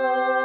Bye.